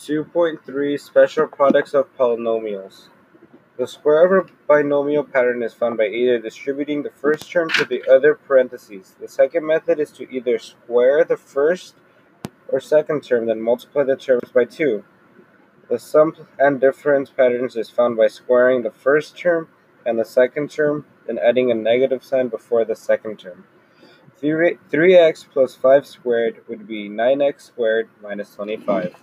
2.3 Special products of polynomials. The square of a binomial pattern is found by either distributing the first term to the other parentheses. The second method is to either square the first or second term, then multiply the terms by 2. The sum and difference patterns is found by squaring the first term and the second term, then adding a negative sign before the second term. 3, 3x plus 5 squared would be 9x squared minus 25.